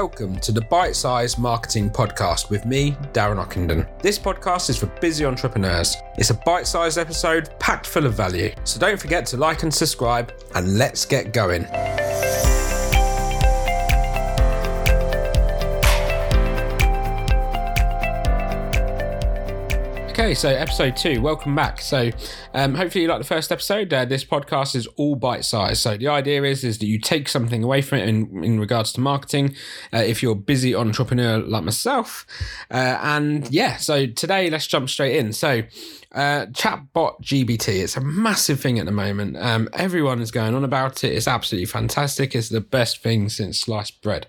Welcome to the Bite Size Marketing Podcast with me, Darren Ockenden. This podcast is for busy entrepreneurs. It's a bite sized episode packed full of value. So don't forget to like and subscribe, and let's get going. Okay, so episode two, welcome back. So, um, hopefully you like the first episode. Uh, this podcast is all bite sized. So the idea is is that you take something away from it in, in regards to marketing. Uh, if you're a busy entrepreneur like myself, uh, and yeah, so today let's jump straight in. So, uh, chatbot GPT, it's a massive thing at the moment. Um, everyone is going on about it. It's absolutely fantastic. It's the best thing since sliced bread.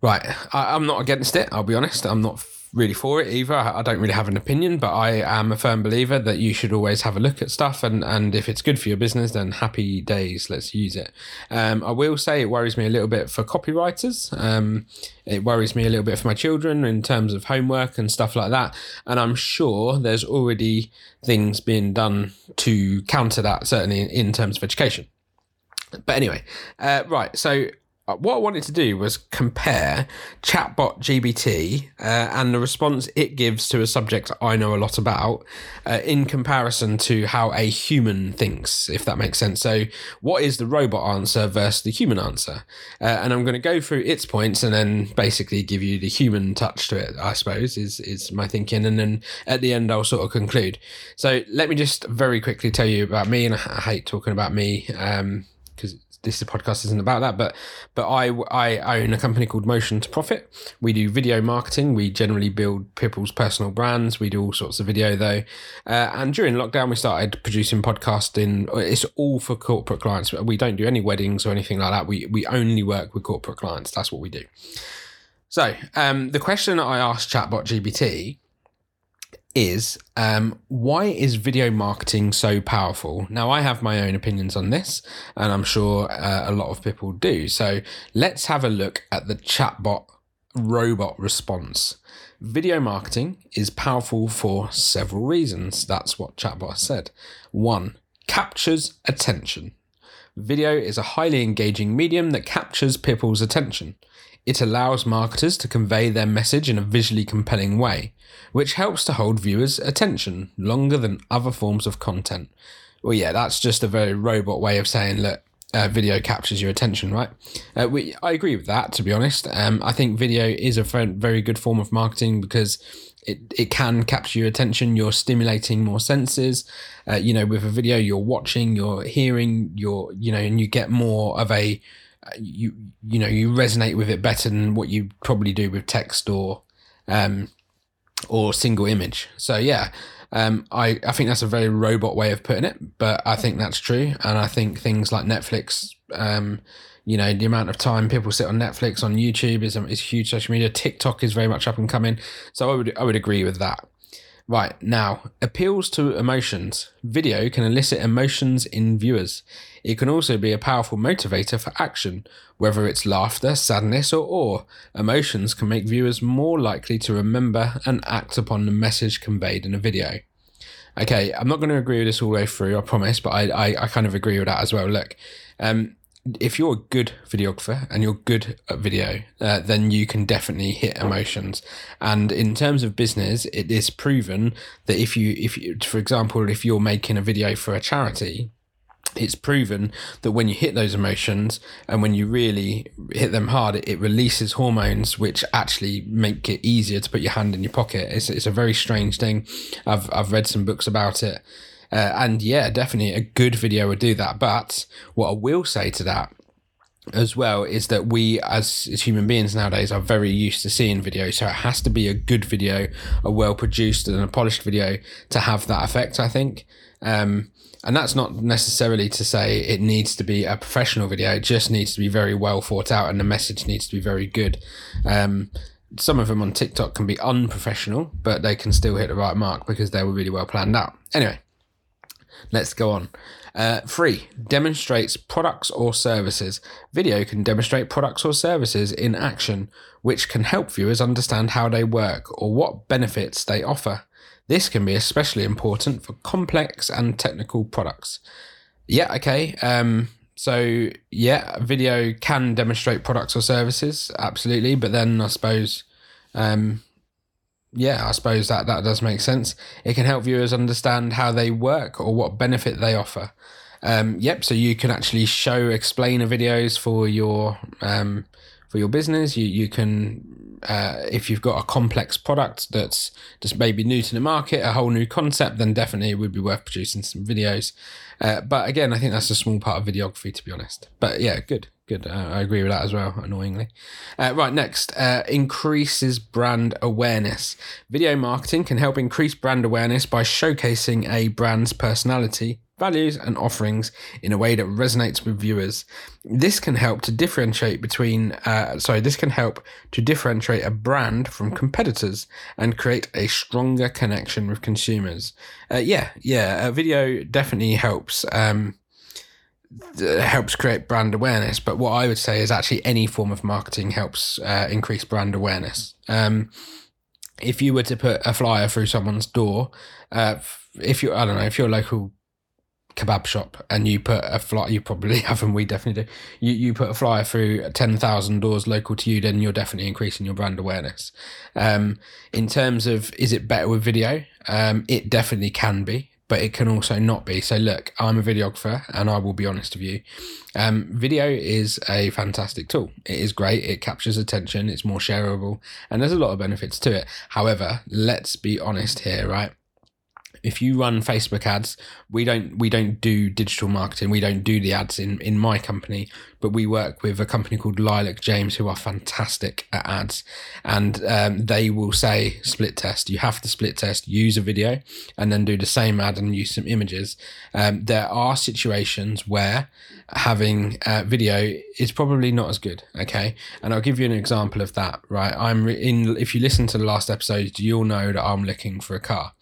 Right, I, I'm not against it. I'll be honest. I'm not really for it either. I don't really have an opinion, but I am a firm believer that you should always have a look at stuff, and and if it's good for your business, then happy days. Let's use it. Um, I will say it worries me a little bit for copywriters. Um, it worries me a little bit for my children in terms of homework and stuff like that. And I'm sure there's already things being done to counter that, certainly in terms of education. But anyway, uh, right. So what I wanted to do was compare chatbot GPT uh, and the response it gives to a subject I know a lot about uh, in comparison to how a human thinks, if that makes sense. So, what is the robot answer versus the human answer? Uh, and I'm going to go through its points and then basically give you the human touch to it, I suppose, is, is my thinking. And then at the end, I'll sort of conclude. So, let me just very quickly tell you about me, and I hate talking about me. Um, because this podcast isn't about that, but but I I own a company called Motion to Profit. We do video marketing. We generally build people's personal brands. We do all sorts of video though. Uh, and during lockdown, we started producing podcasting. It's all for corporate clients. We don't do any weddings or anything like that. We we only work with corporate clients. That's what we do. So um, the question I asked Chatbot GPT is um, why is video marketing so powerful? Now, I have my own opinions on this, and I'm sure uh, a lot of people do. So let's have a look at the chatbot robot response. Video marketing is powerful for several reasons. That's what chatbot said. One, captures attention. Video is a highly engaging medium that captures people's attention. It allows marketers to convey their message in a visually compelling way, which helps to hold viewers' attention longer than other forms of content. Well, yeah, that's just a very robot way of saying, look, uh, video captures your attention, right? Uh, we, I agree with that, to be honest. Um, I think video is a very good form of marketing because it, it can capture your attention. You're stimulating more senses. Uh, you know, with a video, you're watching, you're hearing, you're, you know, and you get more of a you you know you resonate with it better than what you probably do with text or um or single image. So yeah, um, I I think that's a very robot way of putting it, but I think that's true, and I think things like Netflix, um, you know, the amount of time people sit on Netflix on YouTube is is huge. Social media, TikTok is very much up and coming, so I would I would agree with that. Right, now, appeals to emotions. Video can elicit emotions in viewers. It can also be a powerful motivator for action, whether it's laughter, sadness, or awe. Emotions can make viewers more likely to remember and act upon the message conveyed in a video. Okay, I'm not going to agree with this all the way through, I promise, but I, I, I kind of agree with that as well. Look, um, if you're a good videographer and you're good at video, uh, then you can definitely hit emotions. And in terms of business, it is proven that if you, if you, for example, if you're making a video for a charity, it's proven that when you hit those emotions and when you really hit them hard, it, releases hormones which actually make it easier to put your hand in your pocket. It's, it's a very strange thing. I've, I've read some books about it. Uh, and yeah, definitely a good video would do that. But what I will say to that as well is that we as, as human beings nowadays are very used to seeing video. So it has to be a good video a well produced and a polished video to have that effect i think. Um, and that's not necessarily to say it needs to be a professional video. It just needs to be very well thought out and the message needs to be very good. Um, some of them on tiktok can be unprofessional but they can still hit the right mark because they were really well planned out. Anyway Let's go on. Uh, three, demonstrates products or services. Video can demonstrate products or services in action, which can help viewers understand how they work or what benefits they offer. This can be especially important for complex and technical products. Yeah, okay. Um, so yeah, video can demonstrate products or services, absolutely. But then I suppose, um, yeah, I suppose that that does make sense. It can help viewers understand how they work or what benefit they offer. Um, yep, so you can actually show explainer videos for your um, for your business. You you can uh, if you've got a complex product that's just maybe new to the market, a whole new concept, then definitely it would be worth producing some videos. Uh, but again, I think that's a small part of videography, to be honest. But yeah, good, good. Uh, I agree with that as well. Annoyingly, uh, right next, uh, increases brand awareness. Video marketing can help increase brand awareness by showcasing a brand's personality values, and offerings in a way that resonates with viewers. This can help to differentiate between, uh, sorry, this can help to differentiate a brand from competitors and create a stronger connection with consumers. Uh, yeah, yeah, a video definitely helps. Um, helps create brand awareness, but what I would say is actually any form of marketing helps uh, increase brand awareness. Um, if you were to put a flyer through someone's door, uh, if you I don't know if your local kebab shop and you put a flyer, you probably have, and we definitely do. You you put a flyer through ten thousand doors local to you, then you're definitely increasing your brand awareness. Um, in terms of is it better with video? Um, it definitely can be, but it can also not be. So look, I'm a videographer, and I will be honest with you. Um, video is a fantastic tool. It is great. It captures attention. It's more shareable, and there's a lot of benefits to it. However, let's be honest here, right? If you run Facebook ads, we don't we don't do digital marketing. We don't do the ads in in my company, but we work with a company called Lilac James who are fantastic at ads, and um, they will say split test. You have to split test, use a video, and then do the same ad and use some images. Um, there are situations where having video is probably not as good. Okay, and I'll give you an example of that. Right, I'm in. If you listen to the last episode, you'll know that I'm looking for a car.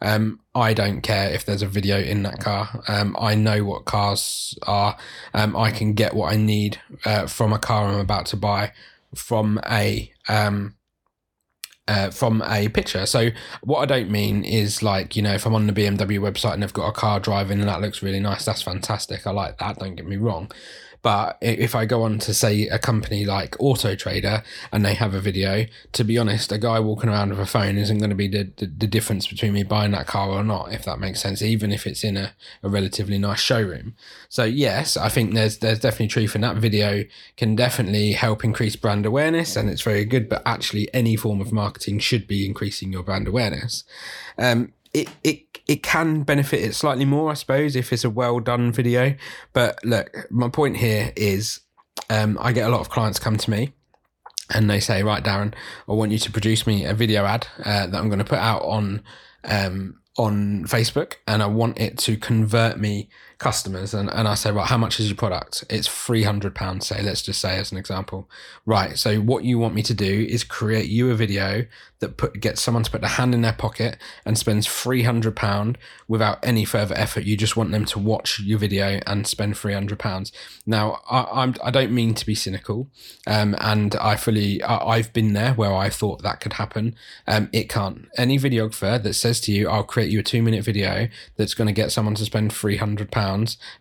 Um, I don't care if there's a video in that car. Um, I know what cars are. Um, I can get what I need uh, from a car I'm about to buy from a um, uh, from a picture. So what I don't mean is like you know if I'm on the BMW website and they've got a car driving and that looks really nice, that's fantastic. I like that. Don't get me wrong. But if I go on to say a company like Auto Trader and they have a video, to be honest, a guy walking around with a phone isn't going to be the, the, the difference between me buying that car or not, if that makes sense, even if it's in a, a relatively nice showroom. So yes, I think there's there's definitely truth in that video can definitely help increase brand awareness and it's very good, but actually any form of marketing should be increasing your brand awareness. Um, it, it it can benefit it slightly more, I suppose, if it's a well done video. But look, my point here is um, I get a lot of clients come to me and they say, right, Darren, I want you to produce me a video ad uh, that I'm going to put out on um, on Facebook, and I want it to convert me customers and, and I say, right, how much is your product? It's £300, say, let's just say as an example. Right, so what you want me to do is create you a video that put, gets someone to put their hand in their pocket and spends £300 without any further effort. You just want them to watch your video and spend £300. Now, I, I'm, I don't mean to be cynical um, and I fully, I, have been there where I thought that could happen. Um, it can't. Any videographer that says to you, I'll create you a two minute video that's going to get someone to spend £300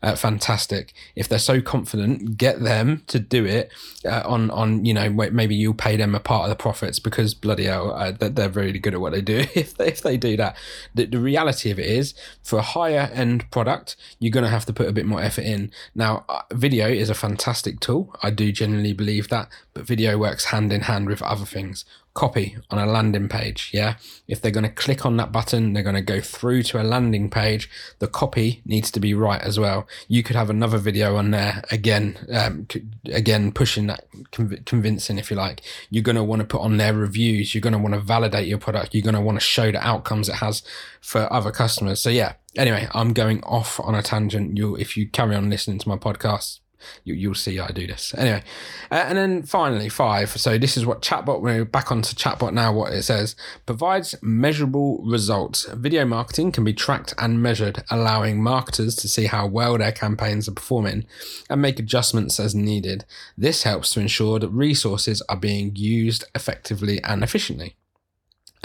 uh, fantastic. If they're so confident, get them to do it uh, on on you know maybe you'll pay them a part of the profits because bloody hell uh, they're really good at what they do. if they, if they do that, the, the reality of it is for a higher end product, you're going to have to put a bit more effort in. Now, uh, video is a fantastic tool. I do genuinely believe that, but video works hand in hand with other things copy on a landing page. Yeah. If they're going to click on that button, they're going to go through to a landing page. The copy needs to be right as well. You could have another video on there again, um, again, pushing that conv- convincing, if you like. You're going to want to put on their reviews. You're going to want to validate your product. You're going to want to show the outcomes it has for other customers. So yeah. Anyway, I'm going off on a tangent. You, if you carry on listening to my podcast, you, will see I do this anyway. Uh, and then finally, five. So this is what chatbot. We're back onto chatbot now. What it says provides measurable results. Video marketing can be tracked and measured, allowing marketers to see how well their campaigns are performing and make adjustments as needed. This helps to ensure that resources are being used effectively and efficiently.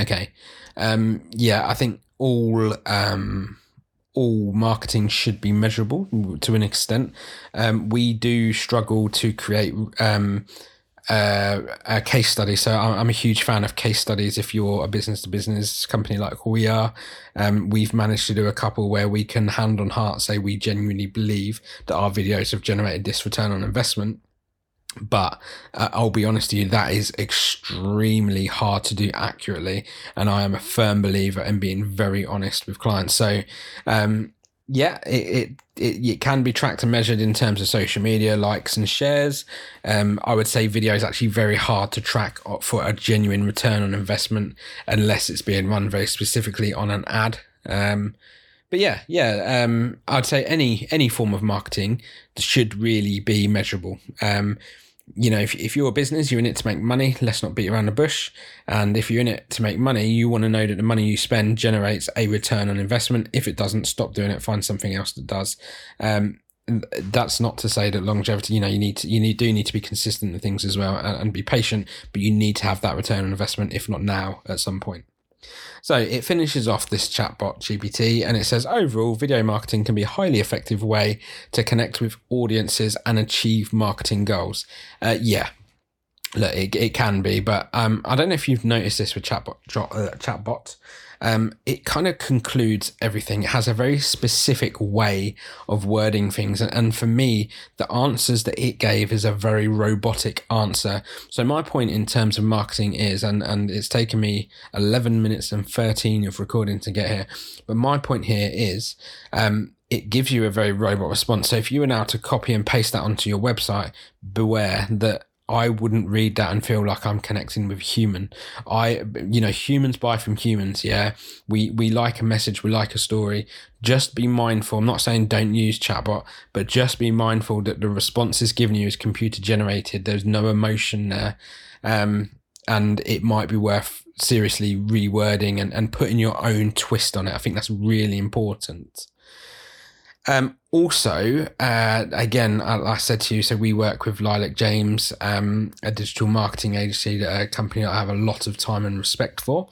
Okay. Um, yeah, I think all um, all marketing should be measurable to an extent. Um, we do struggle to create um, uh, a case study. So I'm a huge fan of case studies. If you're a business to business company like we are, um, we've managed to do a couple where we can hand on heart say we genuinely believe that our videos have generated this return on investment. But uh, I'll be honest with you, that is extremely hard to do accurately. And I am a firm believer in being very honest with clients. So, um, yeah, it, it, it, it, can be tracked and measured in terms of social media likes and shares. Um, I would say video is actually very hard to track for a genuine return on investment unless it's being run very specifically on an ad. Um, but yeah, yeah, um, I'd say any any form of marketing should really be measurable. Um, you know, if, if you're a business, you're in it to make money. Let's not beat around the bush. And if you're in it to make money, you want to know that the money you spend generates a return on investment. If it doesn't, stop doing it. Find something else that does. Um, that's not to say that longevity. You know, you need to, you need do need to be consistent with things as well and, and be patient. But you need to have that return on investment, if not now, at some point. So it finishes off this chatbot GPT and it says overall, video marketing can be a highly effective way to connect with audiences and achieve marketing goals. Uh, yeah, look, it, it can be, but um, I don't know if you've noticed this with chatbot, uh, chatbot um, it kind of concludes everything. It has a very specific way of wording things. And, and for me, the answers that it gave is a very robotic answer. So my point in terms of marketing is, and, and it's taken me 11 minutes and 13 of recording to get here. But my point here is, um, it gives you a very robot response. So if you were now to copy and paste that onto your website, beware that I wouldn't read that and feel like I'm connecting with human. I, you know, humans buy from humans. Yeah, we we like a message, we like a story. Just be mindful. I'm not saying don't use chatbot, but just be mindful that the response is given you is computer generated. There's no emotion there, um, and it might be worth seriously rewording and, and putting your own twist on it. I think that's really important. Um, also, uh, again, I, I, said to you, so we work with Lilac James, um, a digital marketing agency, a company I have a lot of time and respect for.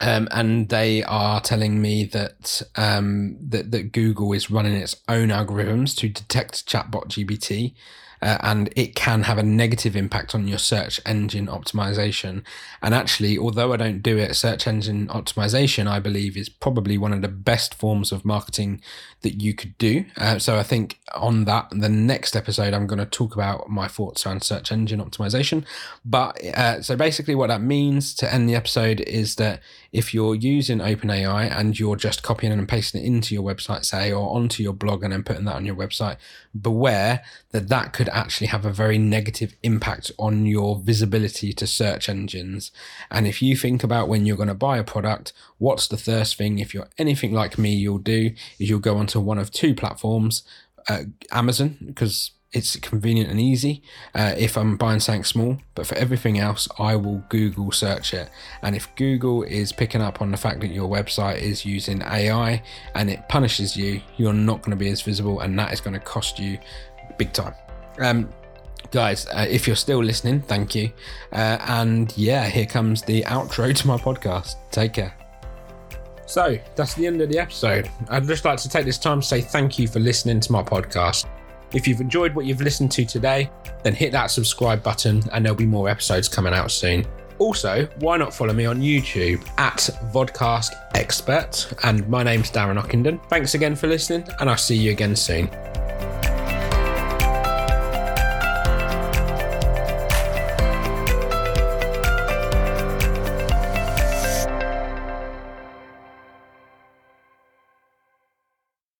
Um, and they are telling me that, um, that that Google is running its own algorithms to detect chatbot GPT uh, and it can have a negative impact on your search engine optimization. And actually, although I don't do it, search engine optimization, I believe, is probably one of the best forms of marketing that you could do. Uh, so I think on that, the next episode, I'm going to talk about my thoughts around search engine optimization. But uh, so basically, what that means to end the episode is that if you're using OpenAI and you're just copying and pasting it into your website, say, or onto your blog and then putting that on your website, beware that that could actually have a very negative impact on your visibility to search engines. And if you think about when you're going to buy a product, what's the first thing, if you're anything like me, you'll do is you'll go onto one of two platforms, uh, Amazon, because it's convenient and easy uh, if I'm buying something small. But for everything else, I will Google search it. And if Google is picking up on the fact that your website is using AI and it punishes you, you're not going to be as visible, and that is going to cost you big time. Um, guys, uh, if you're still listening, thank you. Uh, and yeah, here comes the outro to my podcast. Take care. So that's the end of the episode. I'd just like to take this time to say thank you for listening to my podcast. If you've enjoyed what you've listened to today, then hit that subscribe button and there'll be more episodes coming out soon. Also, why not follow me on YouTube at Vodcast Expert? And my name's Darren Ockenden. Thanks again for listening, and I'll see you again soon.